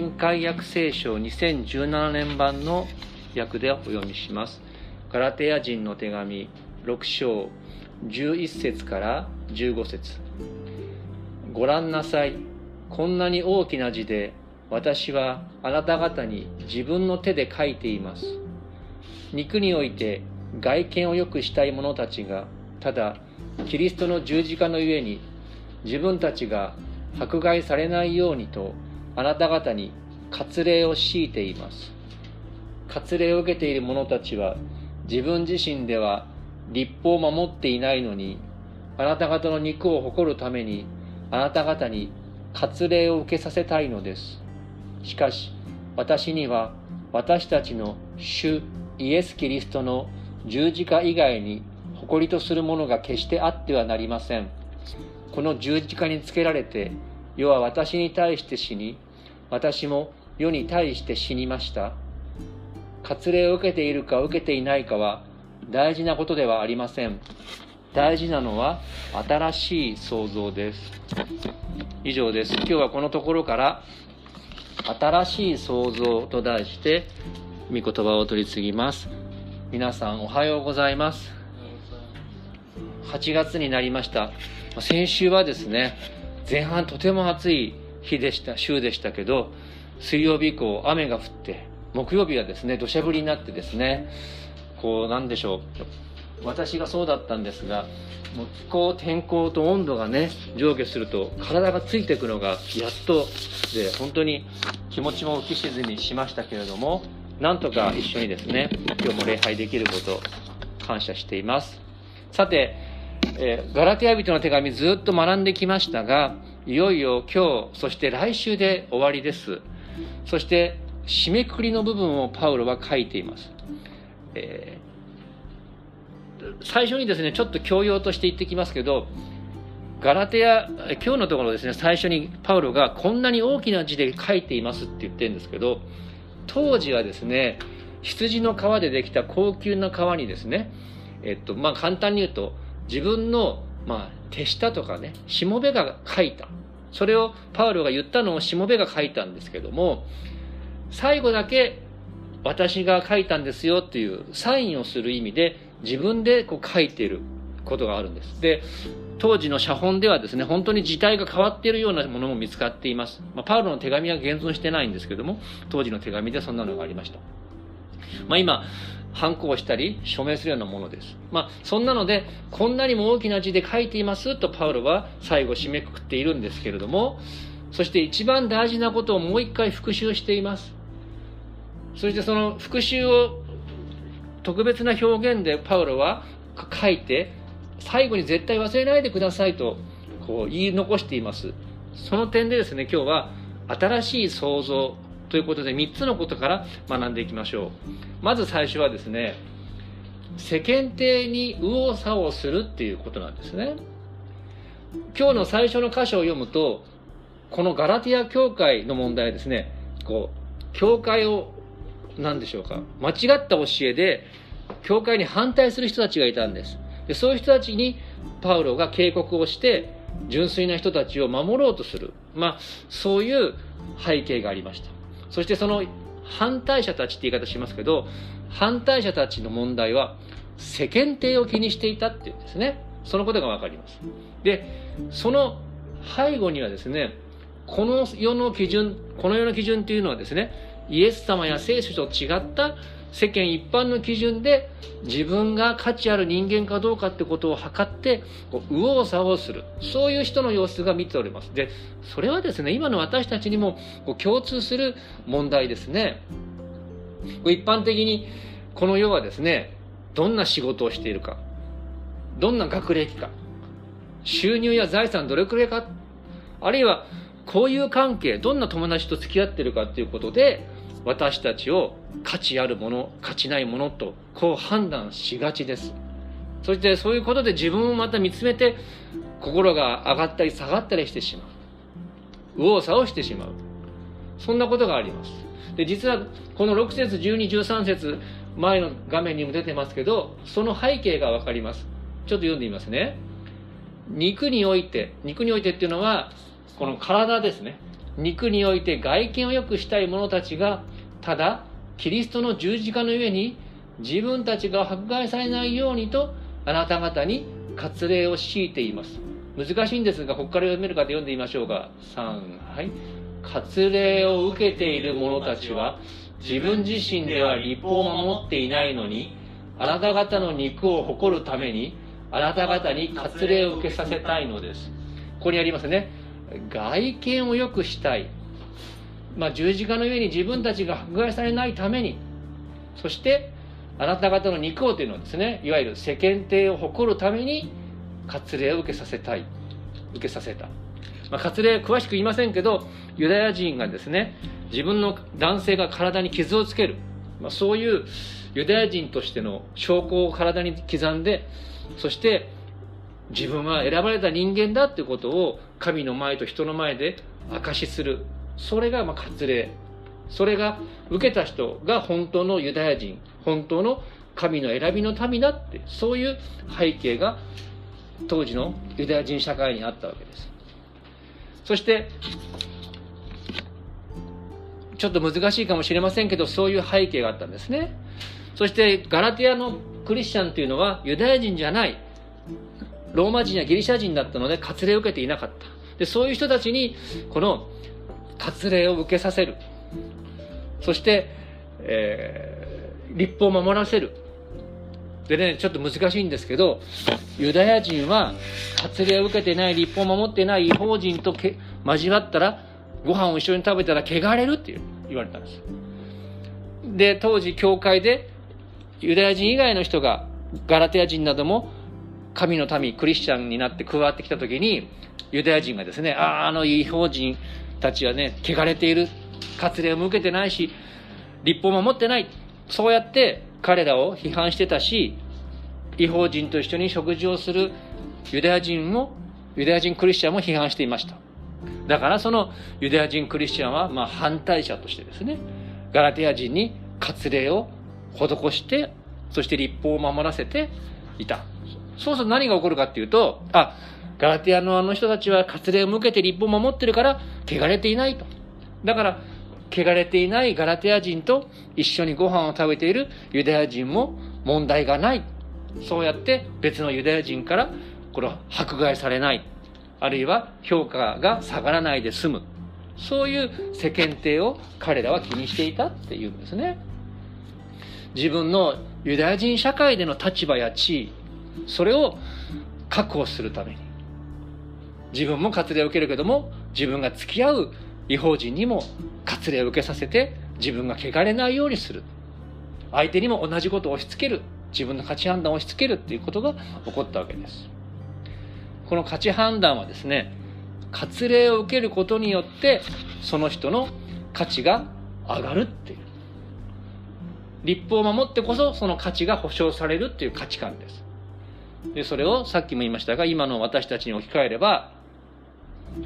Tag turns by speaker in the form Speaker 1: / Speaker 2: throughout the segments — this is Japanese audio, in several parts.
Speaker 1: 新海訳聖書2017年版の訳でお読みします。ガラテヤ人の手紙6章11節から15節。ご覧なさい。こんなに大きな字で私はあなた方に自分の手で書いています。肉において外見を良くしたい者たちがただキリストの十字架の上に自分たちが迫害されないようにとあなた方に割礼を強いています。割礼を受けている者たちは自分自身では立法を守っていないのにあなた方の肉を誇るためにあなた方に割礼を受けさせたいのです。しかし私には私たちの主イエス・キリストの十字架以外に誇りとするものが決してあってはなりません。この十字架につけられて世は私に対して死に私も世に対して死にました。割礼を受けているか受けていないかは大事なことではありません。大事なのは新しい創造です。以上です。今日はこのところから新しい創造と題して御言葉を取り次ぎます。皆さんおはようございます。8月になりました。先週はですね前半とても暑い日でした週でしたけど水曜日以降雨が降って木曜日はですね土砂降りになってですねこうなんでしょう私がそうだったんですがもう気候天候と温度がね上下すると体がついていくのがやっとで本当に気持ちも浮き沈みしましたけれどもなんとか一緒にですね今日も礼拝できること感謝しています。さて、えー、ガラテヤ人の手紙ずっと学んできましたがいよいよ今日そして来週で終わりです。そして締めくくりの部分をパウロは書いています、えー、最初にですねちょっと教養として言ってきますけどガラテヤ今日のところですね最初にパウロがこんなに大きな字で書いていますって言ってるんですけど当時はですね羊の皮でできた高級な皮にですねえっとまあ簡単に言うと自分のまあ手下とかねしもべが書いたそれをパウロが言ったのをしもべが書いたんですけども最後だけ私が書いたんですよっていうサインをする意味で自分でこう書いていることがあるんです。で、当時の写本ではですね、本当に字体が変わっているようなものも見つかっています。まあ、パウロの手紙は現存してないんですけども、当時の手紙でそんなのがありました。まあ、今、反抗したり署名するようなものです。まあ、そんなので、こんなにも大きな字で書いていますとパウロは最後締めくくっているんですけれども、そして一番大事なことをもう一回復習しています。そしてその復習を特別な表現でパウロは書いて、最後に絶対忘れないでくださいとこう言い残しています。その点でですね、今日は新しい創造ということで3つのことから学んでいきましょう。まず最初はですね、世間体に右往左往するっていうことなんですね。今日の最初の箇所を読むと、このガラティア教会の問題ですね、こう、教会を、何でしょうか、間違った教えで、教会に反対する人たちがいたんです。でそういう人たちにパウロが警告をして、純粋な人たちを守ろうとする。まあ、そういう背景がありました。そしてその反対者たちって言い方しますけど、反対者たちの問題は世間体を気にしていたっていうんですね。そのことがわかります。で、その背後にはですね、この世の基準、この世の基準っていうのはですね、イエス様や聖書と違った世間一般の基準で自分が価値ある人間かどうかってことを測って右往左往する。そういう人の様子が見ております。でそれはですね今の私たちにも共通する問題ですね。一般的にこの世はですねどんな仕事をしているかどんな学歴か収入や財産どれくらいかあるいは交友関係どんな友達と付き合ってるかっていうことで私たちを価値あるもの価値ないものとこう判断しがちです。そしてそういうことで自分をまた見つめて心が上がったり下がったりしてしまう。右往左往してしまう。そんなことがあります。で実はこの6節1213節前の画面にも出てますけどその背景が分かります。ちょっと読んでみますね。肉において肉においてっていうのはこの体ですね。肉において外見を良くしたい者たちがただキリストの十字架の上に自分たちが迫害されないようにとあなた方に割礼を強いています。難しいんですがここから読めるかで読んでみましょうか3はい。割礼を受けている者たちは自分自身では立法を守っていないのにあなた方の肉を誇るためにあなた方に割礼を受けさせたいのです。ここにありますね。外見を良くしたい、まあ、十字架の上に自分たちが迫害されないために。そしてあなた方の肉をというのはですねいわゆる世間体を誇るために割礼を受けさせたい。受けさせた、まあ、割礼詳しく言いませんけどユダヤ人がですね自分の男性が体に傷をつける、まあ、そういうユダヤ人としての証拠を体に刻んでそして自分は選ばれた人間だっていうことを神の前と人の前で証しする。それがまあ割礼。それが受けた人が本当のユダヤ人。本当の神の選びの民だって。そういう背景が当時のユダヤ人社会にあったわけです。そしてちょっと難しいかもしれませんけどそういう背景があったんですね。そしてガラティアのクリスチャンというのはユダヤ人じゃない。ローマ人やギリシャ人だったので割礼を受けていなかった。でそういう人たちにこの割礼を受けさせる。そして、えー、立法を守らせる。でねちょっと難しいんですけどユダヤ人は割礼を受けてない立法を守ってない違法人とけ交わったらご飯を一緒に食べたら汚れるって言われたんです。で当時教会でユダヤ人以外の人がガラテヤ人なども神の民クリスチャンになって加わってきた時にユダヤ人がですねあああの違法人たちはね汚れている割礼を受けてないし立法を守ってない。そうやって彼らを批判してたし違法人と一緒に食事をするユダヤ人もユダヤ人クリスチャンも批判していました。だからそのユダヤ人クリスチャンはまあ反対者としてですねガラテヤ人に割礼を施してそして立法を守らせていた。そうすると何が起こるかっていうとあガラテヤのあの人たちは割礼を向けて立法を守ってるから汚れていないと。だから汚れていないガラテヤ人と一緒にご飯を食べているユダヤ人も問題がない。そうやって別のユダヤ人からこれは迫害されない。あるいは評価が下がらないで済む。そういう世間体を彼らは気にしていたっていうんですね。自分のユダヤ人社会での立場や地位それを確保するために。自分も割礼を受けるけども自分が付き合う違法人にも割礼を受けさせて自分が汚れないようにする。相手にも同じことを押し付ける。自分の価値判断を押し付けるっていうことが起こったわけです。この価値判断はですね割礼を受けることによってその人の価値が上がるっていう。立法を守ってこそその価値が保障されるっていう価値観です。でそれをさっきも言いましたが今の私たちに置き換えれば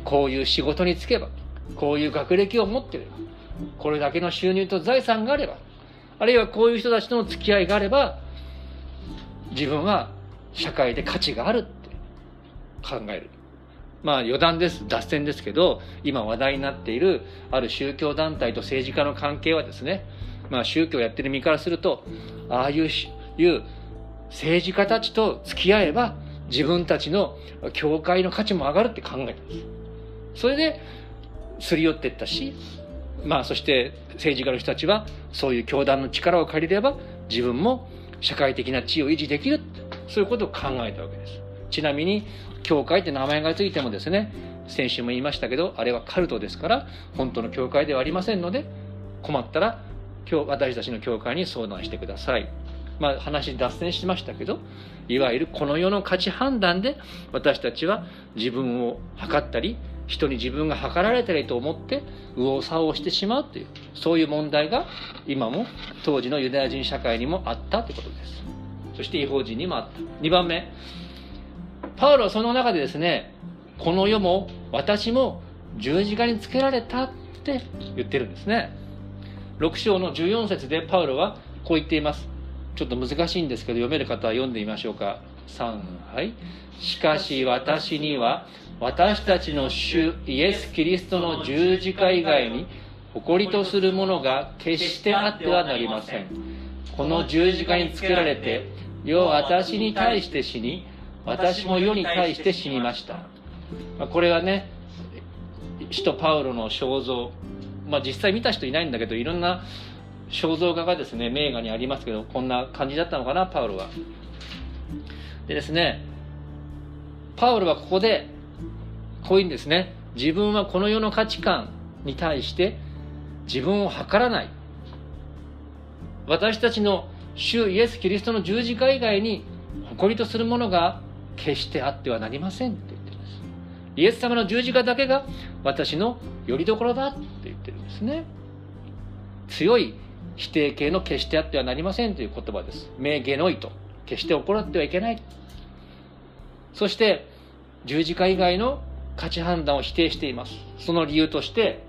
Speaker 1: こういう仕事に就けばこういう学歴を持ってればこれだけの収入と財産があればあるいはこういう人たちとの付き合いがあれば自分は社会で価値があるって考える。まあ余談です脱線ですけど今話題になっているある宗教団体と政治家の関係はですねまあ宗教をやってる身からするとああいういう政治家たちと付き合えば自分たちの教会の価値も上がるって考えたんです。それですり寄ってったしまあそして政治家の人たちはそういう教団の力を借りれば自分も社会的な地位を維持できるそういうことを考えたわけです。ちなみに教会って名前がついてもですね先週も言いましたけどあれはカルトですから本当の教会ではありませんので困ったら今日私たちの教会に相談してください。まあ話脱線しましたけどいわゆるこの世の価値判断で私たちは自分を測ったり人に自分が測られたりと思って右往左往してしまうというそういう問題が今も当時のユダヤ人社会にもあったということです。そして違法人にもあった。2番目パウロはその中でですねこの世も私も十字架につけられたって言ってるんですね。6章の14節でパウロはこう言っています。ちょっと難しいんですけど読める方は読んでみましょうか。3はい。しかし私には私たちの主イエス・キリストの十字架以外に誇りとするものが決してあってはなりません。この十字架につけられて世は私に対して死に私も世に対して死にました。これはね使徒パウロの肖像。まあ実際見た人いないんだけどいろんな肖像画がですね名画にありますけどこんな感じだったのかなパウロは。でですねパウロはここでこういうんですね。自分はこの世の価値観に対して自分を測らない。私たちの主イエス・キリストの十字架以外に誇りとするものが決してあってはなりませんって言ってるんです。イエス様の十字架だけが私の拠り所だって言ってるんですね。強い否定形の決してあってはなりませんという言葉です。名ゲノイと決して行ってはいけない。そして十字架以外の価値判断を否定しています。その理由として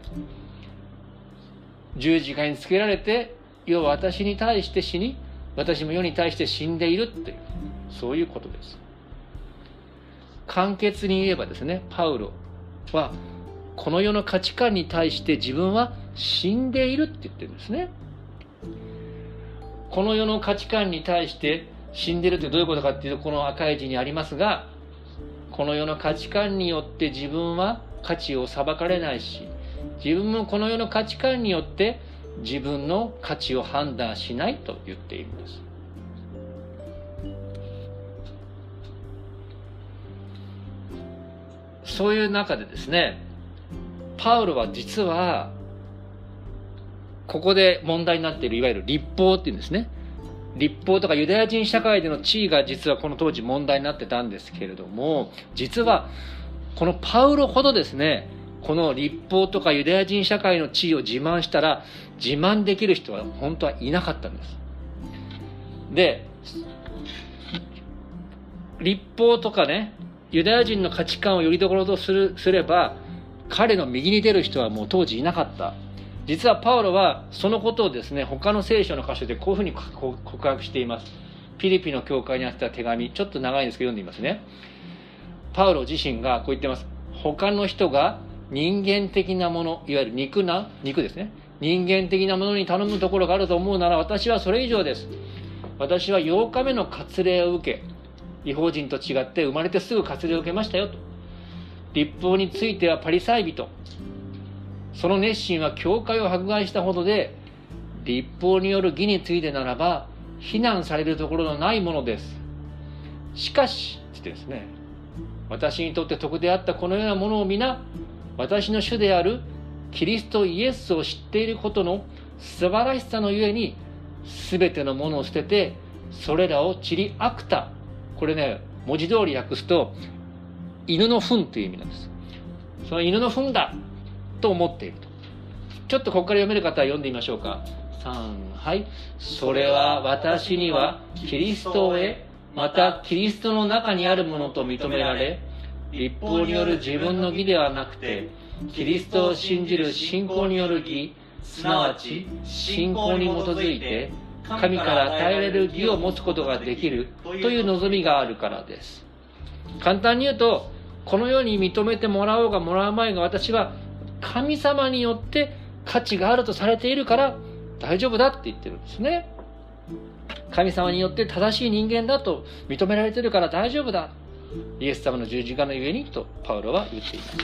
Speaker 1: 十字架につけられて世は私に対して死に私も世に対して死んでいるっていうそういうことです。簡潔に言えばですねパウロはこの世の価値観に対して自分は死んでいるって言ってるんですね。この世の価値観に対して死んでるってどういうことかっていうとこの赤い字にありますがこの世の価値観によって自分は価値を裁かれないし自分もこの世の価値観によって自分の価値を判断しないと言っているんです。そういう中でですねパウロは実はここで問題になっているいわゆる立法っていうんですね。立法とかユダヤ人社会での地位が実はこの当時問題になってたんですけれども実はこのパウロほどですねこの立法とかユダヤ人社会の地位を自慢したら自慢できる人は本当はいなかったんです。で立法とかねユダヤ人の価値観をよりどころとするすれば彼の右に出る人はもう当時いなかった。実はパウロはそのことをですね他の聖書の箇所でこういうふうに告白しています。ピリピの教会にあった手紙ちょっと長いんですけど読んでみますね。パウロ自身がこう言ってます。他の人が人間的なものいわゆる肉な肉ですね。人間的なものに頼むところがあると思うなら私はそれ以上です。私は8日目の割礼を受け違法人と違って生まれてすぐ割礼を受けましたよと。立法についてはパリサイ人。その熱心は教会を迫害したほどで立法による義についてならば非難されるところのないものです。しかしつってですね私にとって得であったこのようなものを皆私の主であるキリストイエスを知っていることの素晴らしさのゆえに全てのものを捨ててそれらを散りあくた。これね文字通り訳すと犬の糞という意味なんです。その犬の糞だ。と思っていると。ちょっとここから読める方は読んでみましょうか。3はい。それは私にはキリストへまたキリストの中にあるものと認められ立法による自分の義ではなくてキリストを信じる信仰による義すなわち信仰に基づいて神から与えられる義を持つことができるという望みがあるからです。簡単に言うとこのように認めてもらおうがもらうまいが私は神様によって価値があるとされているから大丈夫だって言ってるんですね。神様によって正しい人間だと認められてるから大丈夫だ。イエス様の十字架のゆえにとパウロは言っています。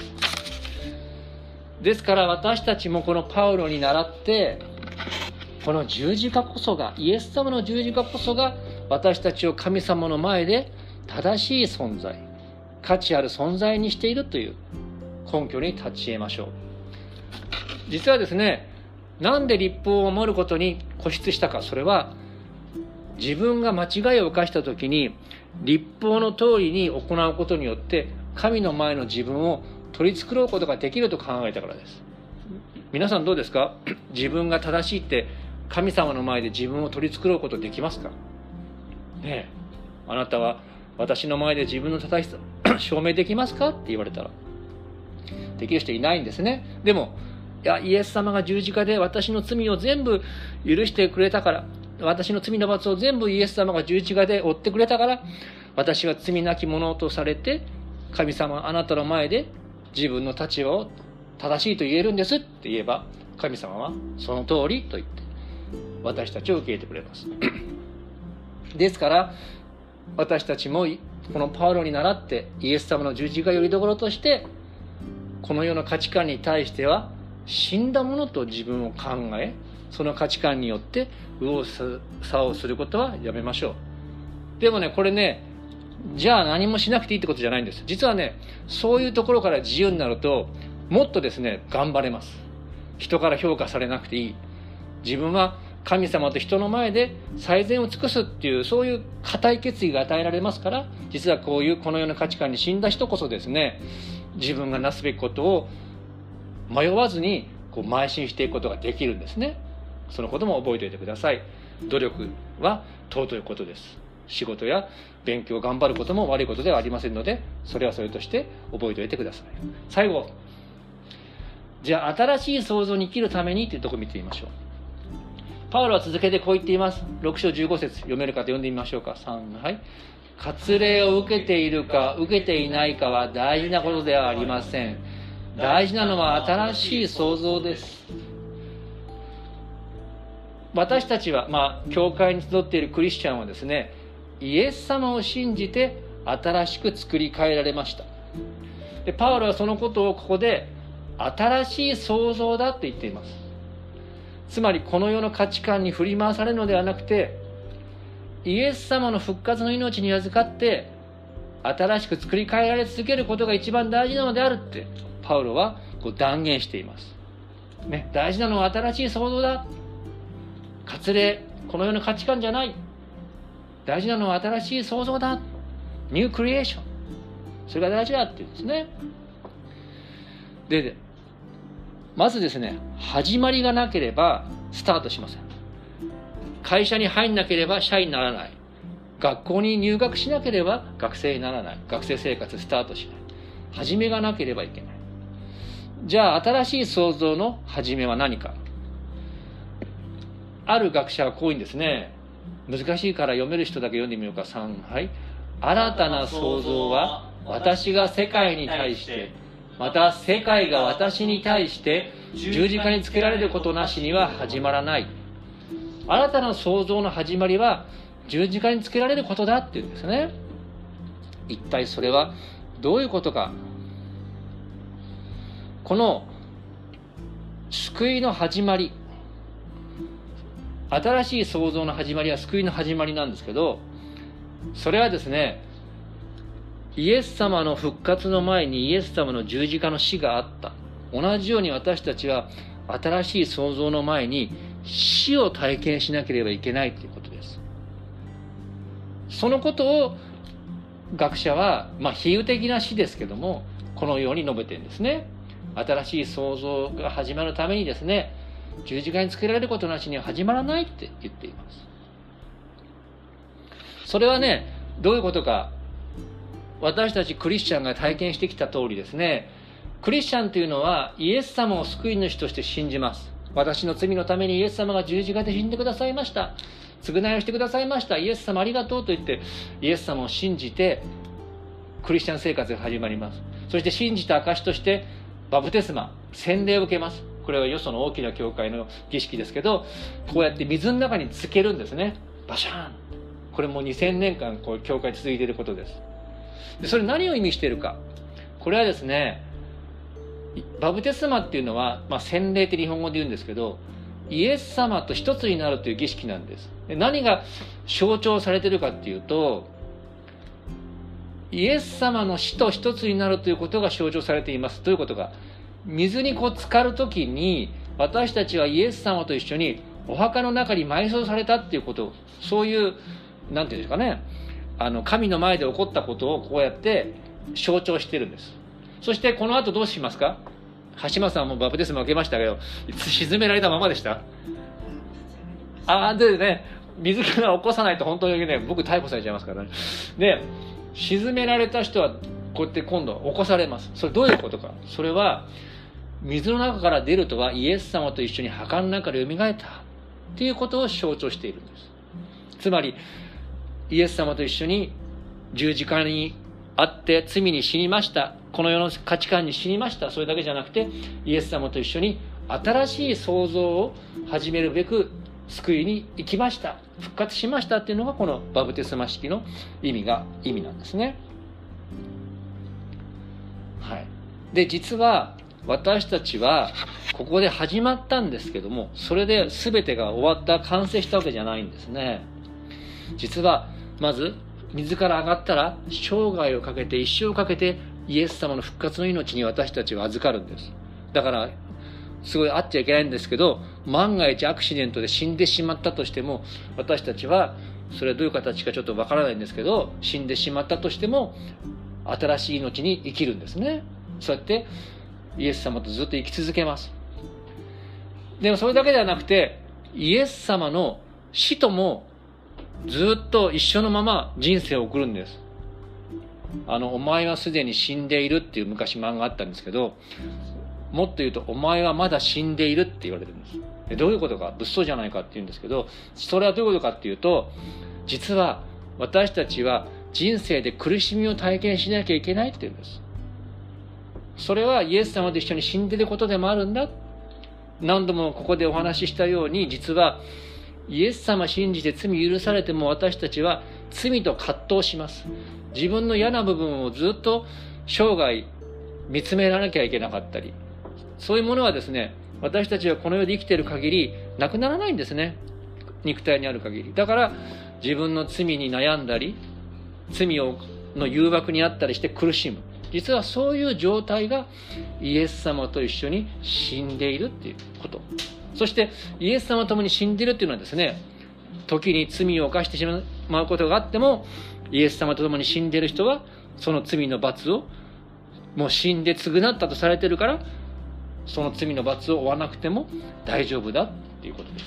Speaker 1: ですから私たちもこのパウロに倣ってこの十字架こそがイエス様の十字架こそが私たちを神様の前で正しい存在価値ある存在にしているという根拠に立ち得ましょう。実はですねなんで立法を守ることに固執したかそれは自分が間違いを犯した時に立法の通りに行うことによって神の前の自分を取り繕うことができると考えたからです。皆さんどうですか？自分が正しいって神様の前で自分を取り繕うことできますか？ねえあなたは私の前で自分の正しさ証明できますか？って言われたらできる人いないんですね。でもいやイエス様が十字架で私の罪を全部許してくれたから私の罪の罰を全部イエス様が十字架で負ってくれたから私は罪なき者とされて神様あなたの前で自分の立場を正しいと言えるんですって言えば神様はその通りと言って私たちを受け入れてくれます。ですから私たちもこのパウロに倣ってイエス様の十字架よりどころとしてこの世の価値観に対しては死んだものと自分を考えその価値観によって右往左往することはやめましょう。でもねこれねじゃあ何もしなくていいってことじゃないんです。実はねそういうところから自由になるともっとですね頑張れます。人から評価されなくていい。自分は神様と人の前で最善を尽くすっていうそういう固い決意が与えられますから実はこういうこの世の価値観に死んだ人こそですね自分がなすべきことを迷わずにこう邁進していくことができるんですね。そのことも覚えておいてください。努力は尊いことです。仕事や勉強を頑張ることも悪いことではありませんのでそれはそれとして覚えておいてください。最後。じゃあ新しい創造に生きるためにというとこを見てみましょう。パウロは続けてこう言っています。6章15節読める方読んでみましょうか。3はい。割礼を受けているか受けていないかは大事なことではありません。大事なのは新しい創造です。私たちは、まあ、教会に集っているクリスチャンはですねイエス様を信じて新しく作り変えられました。でパウロはそのことをここで新しい創造だって言っています。つまりこの世の価値観に振り回されるのではなくてイエス様の復活の命に預かって新しく作り変えられ続けることが一番大事なのであるってパウロはこう断言しています、ね、大事なのは新しい創造だ。割礼この世の価値観じゃない。大事なのは新しい創造だ。ニュークリエーション。それが大事だって言うんですね。でまずですね始まりがなければスタートしません。会社に入んなければ社員にならない。学校に入学しなければ学生にならない。学生生活スタートしない。始めがなければいけない。じゃあ新しい創造の始めは何か。ある学者はこういうんですね。難しいから読める人だけ読んでみようか。3はい新たな創造は私が世界に対してまた世界が私に対して十字架につけられることなしには始まらない。新たな創造の始まりは十字架につけられることだっていうんですね。一体それはどういうことか。この救いの始まり。新しい創造の始まりは救いの始まりなんですけどそれはですねイエス様の復活の前にイエス様の十字架の死があった。同じように私たちは新しい創造の前に死を体験しなければいけないということです。そのことを学者は、まあ、比喩的な死ですけどもこのように述べてるんですね。新しい創造が始まるためにですね十字架につけられることなしには始まらないって言っています。それはねどういうことか。私たちクリスチャンが体験してきた通りですね。クリスチャンというのはイエス様を救い主として信じます。私の罪のためにイエス様が十字架で死んでくださいました。償いをしてくださいました。イエス様ありがとうと言ってイエス様を信じてクリスチャン生活が始まります。そして信じた証としてバプテスマ洗礼を受けます。これはよその大きな教会の儀式ですけどこうやって水の中につけるんですね。バシャーン。これも2000年間こう教会続いていることです。でそれ何を意味しているか。これはですねバプテスマっていうのは、まあ、洗礼って日本語で言うんですけどイエス様と一つになるという儀式なんです。何が象徴されてるかっていうとイエス様の死と一つになるということが象徴されています。どういうことか。水にこう浸かる時に私たちはイエス様と一緒にお墓の中に埋葬されたっていうこと。そういう何て言うんですかね。あの神の前で起こったことをこうやって象徴してるんです。そしてこの後どうしますか？橋間さんもバプテスマ受けましたけど沈められたままでした？ああでね水から起こさないと本当にね僕逮捕されちゃいますからね。で沈められた人はこうやって今度起こされます。それどういうことか？それは水の中から出るとはイエス様と一緒に墓の中で蘇った。っていうことを象徴しているんです。つまりイエス様と一緒に十字架にあって罪に死にました。この世の価値観に死にました。それだけじゃなくてイエス様と一緒に新しい創造を始めるべく救いに行きました。復活しましたっていうのがこのバプテスマ式の意味が意味なんですね。はい。で実は私たちはここで始まったんですけどもそれで全てが終わった完成したわけじゃないんですね。実はまず水から上がったら生涯をかけて一生かけてイエス様の復活の命に私たちは預かるんです。だからすごいあっちゃいけないんですけど万が一アクシデントで死んでしまったとしても私たちはそれはどういう形かちょっとわからないんですけど死んでしまったとしても新しい命に生きるんですね。そうやってイエス様とずっと生き続けます。でもそれだけではなくてイエス様の死ともずっと一緒のまま人生を送るんです。あの「お前はすでに死んでいる」っていう昔漫画あったんですけどもっと言うと「お前はまだ死んでいる」って言われてるんです。でどういうことか？物騒じゃないかって言うんですけどそれはどういうことかっていうと実は私たちは人生で苦しみを体験しなきゃいけないって言うんです。それはイエス様と一緒に死んでることでもあるんだ。何度もここでお話ししたように実はイエス様信じて罪許されても私たちは罪と葛藤します。自分の嫌な部分をずっと生涯見つめらなきゃいけなかったり。そういうものはですね私たちはこの世で生きている限りなくならないんですね。肉体にある限り。だから自分の罪に悩んだり罪をの誘惑にあったりして苦しむ。実はそういう状態がイエス様と一緒に死んでいるっていうこと。そしてイエス様と共に死んでいるっていうのはですね時に罪を犯してしまうことがあってもイエス様と共に死んでいる人はその罪の罰をもう死んで償ったとされてるからその罪の罰を負わなくても大丈夫だっていうことです。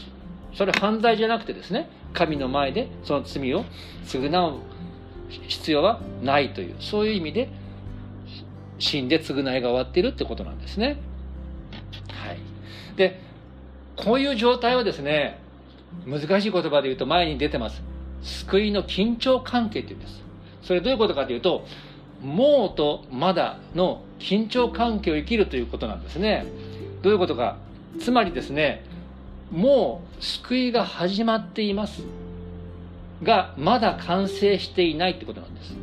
Speaker 1: それは犯罪じゃなくてですね神の前でその罪を償う必要はないというそういう意味で死んで償いが終わっているってことなんですね。はい。でこういう状態はですね難しい言葉で言うと前に出てます。救いの緊張関係っていうんです。それどういうことかというともうとまだの緊張関係を生きるということなんですね。どういうことか。つまりですねもう救いが始まっています。がまだ完成していないってことなんです。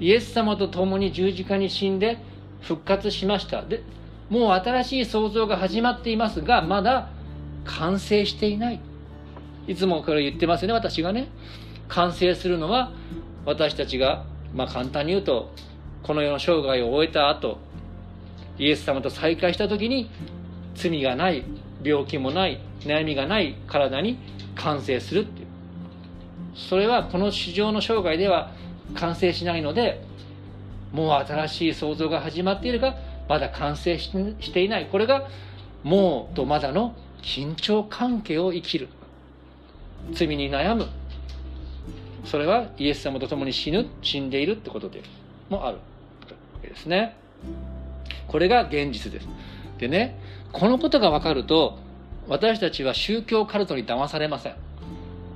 Speaker 1: イエス様と共に十字架に死んで復活しました。でもう新しい創造が始まっていますがまだ完成していない。いつもこれ言ってますよね私がね。完成するのは私たちがまあ簡単に言うとこの世の生涯を終えた後イエス様と再会した時に罪がない病気もない悩みがない体に完成するっていう。それはこの市場の生涯では完成しないのでもう新しい創造が始まっているがまだ完成していない。これがもうとまだの緊張関係を生きる。罪に悩む。それはイエス様と共に死ぬ死んでいるってことでもあるわけですね。これが現実です。でねこのことが分かると私たちは宗教カルトに騙されません。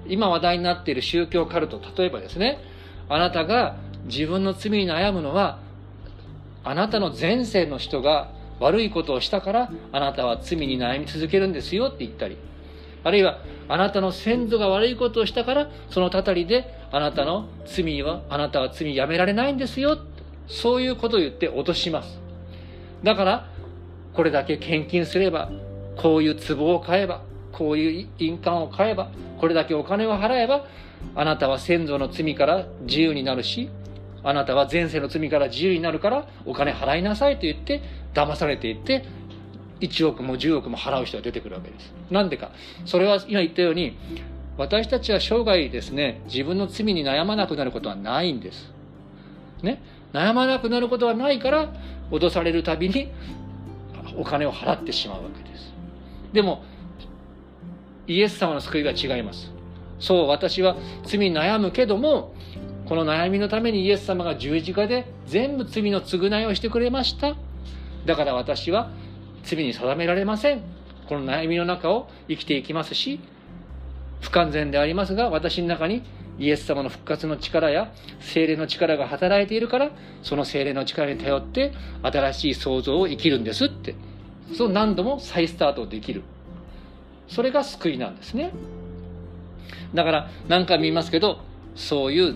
Speaker 1: 今話題になっている宗教カルト例えばですねあなたが自分の罪に悩むのはあなたの前世の人が悪いことをしたからあなたは罪に悩み続けるんですよって言ったりあるいはあなたの先祖が悪いことをしたからそのたたりであなたの罪はあなたは罪やめられないんですよそういうことを言って脅します。だからこれだけ献金すればこういう壺を買えばこういう印鑑を買えばこれだけお金を払えばあなたは先祖の罪から自由になるしあなたは前世の罪から自由になるからお金払いなさいと言って騙されていって1億も10億も払う人が出てくるわけです。なんでか。それは今言ったように私たちは生涯ですね自分の罪に悩まなくなることはないんです。ね。悩まなくなることはないから脅されるたびにお金を払ってしまうわけです。でもイエス様の救いは違います。そう私は罪に悩むけどもこの悩みのためにイエス様が十字架で全部罪の償いをしてくれました。だから私は罪に定められません。この悩みの中を生きていきますし不完全でありますが私の中にイエス様の復活の力や精霊の力が働いているからその精霊の力に頼って新しい創造を生きるんですって。そう何度も再スタートできる。それが救いなんですね。だから何回も言いますけどそういう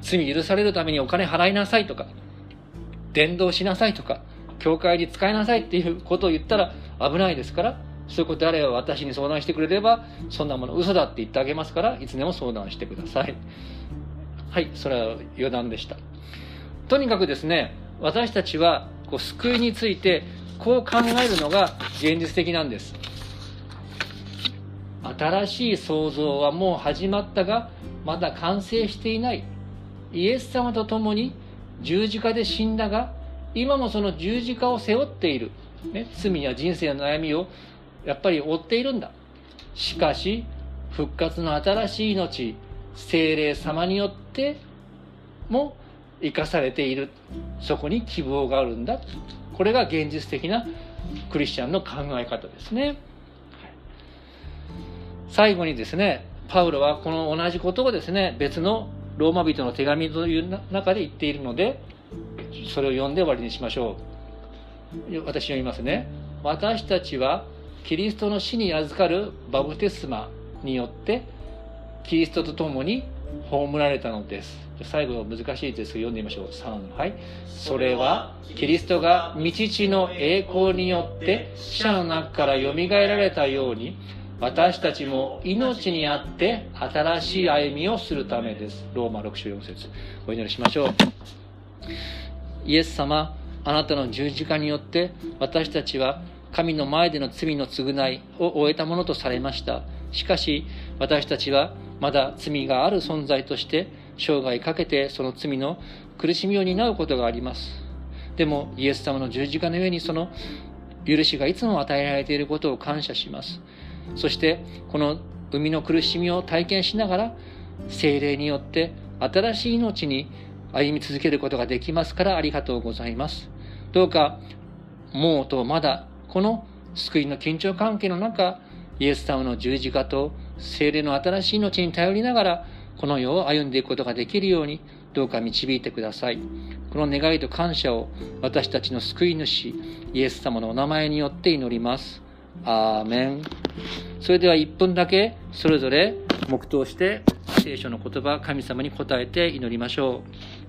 Speaker 1: 罪許されるためにお金払いなさいとか伝道しなさいとか教会に使いなさいっていうことを言ったら危ないですからそういうことであれば私に相談してくれればそんなもの嘘だって言ってあげますからいつでも相談してください。はいそれは余談でした。とにかくですね私たちはこう救いについてこう考えるのが現実的なんです。新しい創造はもう始まったがまだ完成していない。イエス様と共に十字架で死んだが今もその十字架を背負っている、ね、罪や人生の悩みをやっぱり負っているんだ。しかし復活の新しい命精霊様によっても生かされている。そこに希望があるんだ。これが現実的なクリスチャンの考え方ですね。最後にですねパウロはこの同じことをですね別のローマ人の手紙という中で言っているのでそれを読んで終わりにしましょう。私読みますね。私たちはキリストの死に預かるバブテスマによってキリストと共に葬られたのです。最後難しいですが読んでみましょう。3はい。それはキリストが道地の栄光によって死者の中からよみがえられたように私たちも命にあって新しい歩みをするためです。ローマ6章4節。お祈りしましょう。イエス様あなたの十字架によって私たちは神の前での罪の償いを終えたものとされました。しかし私たちはまだ罪がある存在として生涯かけてその罪の苦しみを担うことがあります。でもイエス様の十字架の上にその許しがいつも与えられていることを感謝します。そしてこの生みの苦しみを体験しながら精霊によって新しい命に歩み続けることができますからありがとうございます。どうかもうとまだこの救いの緊張関係の中イエス様の十字架と精霊の新しい命に頼りながらこの世を歩んでいくことができるようにどうか導いてください。この願いと感謝を私たちの救い主イエス様のお名前によって祈ります。アーメン。それでは1分だけそれぞれ黙祷して聖書の言葉神様に答えて祈りましょう。